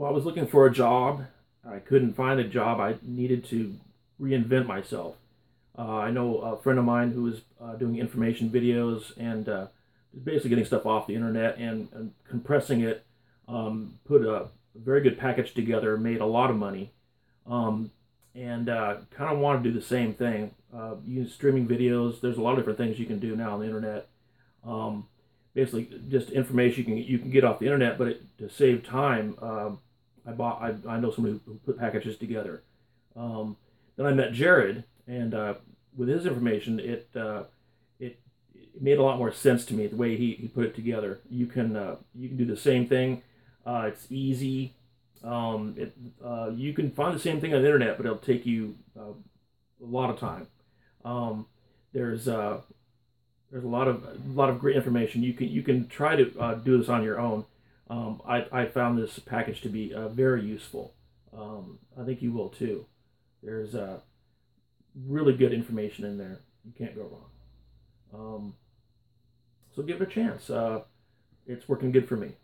Well, I was looking for a job. I couldn't find a job. I needed to reinvent myself. Uh, I know a friend of mine who was uh, doing information videos and uh, basically getting stuff off the internet and, and compressing it, um, put a very good package together, made a lot of money, um, and uh, kind of want to do the same thing. Uh, use streaming videos. There's a lot of different things you can do now on the internet. Um, basically, just information you can you can get off the internet, but it, to save time, um, I bought. I, I know somebody who put packages together. Um, then I met Jared, and uh, with his information, it uh, it it made a lot more sense to me the way he, he put it together. You can uh, you can do the same thing. Uh, it's easy. Um, it, uh, you can find the same thing on the internet, but it'll take you uh, a lot of time. Um, there's there's a lot of a lot of great information. You can you can try to do this on your own. Um, I, I found this package to be uh, very useful. Um, I think you will too. There's uh, really good information in there. You can't go wrong. Um, so give it a chance. Uh, it's working good for me.